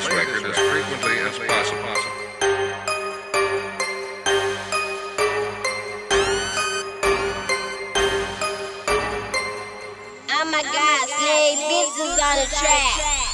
this record as frequently as possible. Oh my god, Slade Benson's on the track.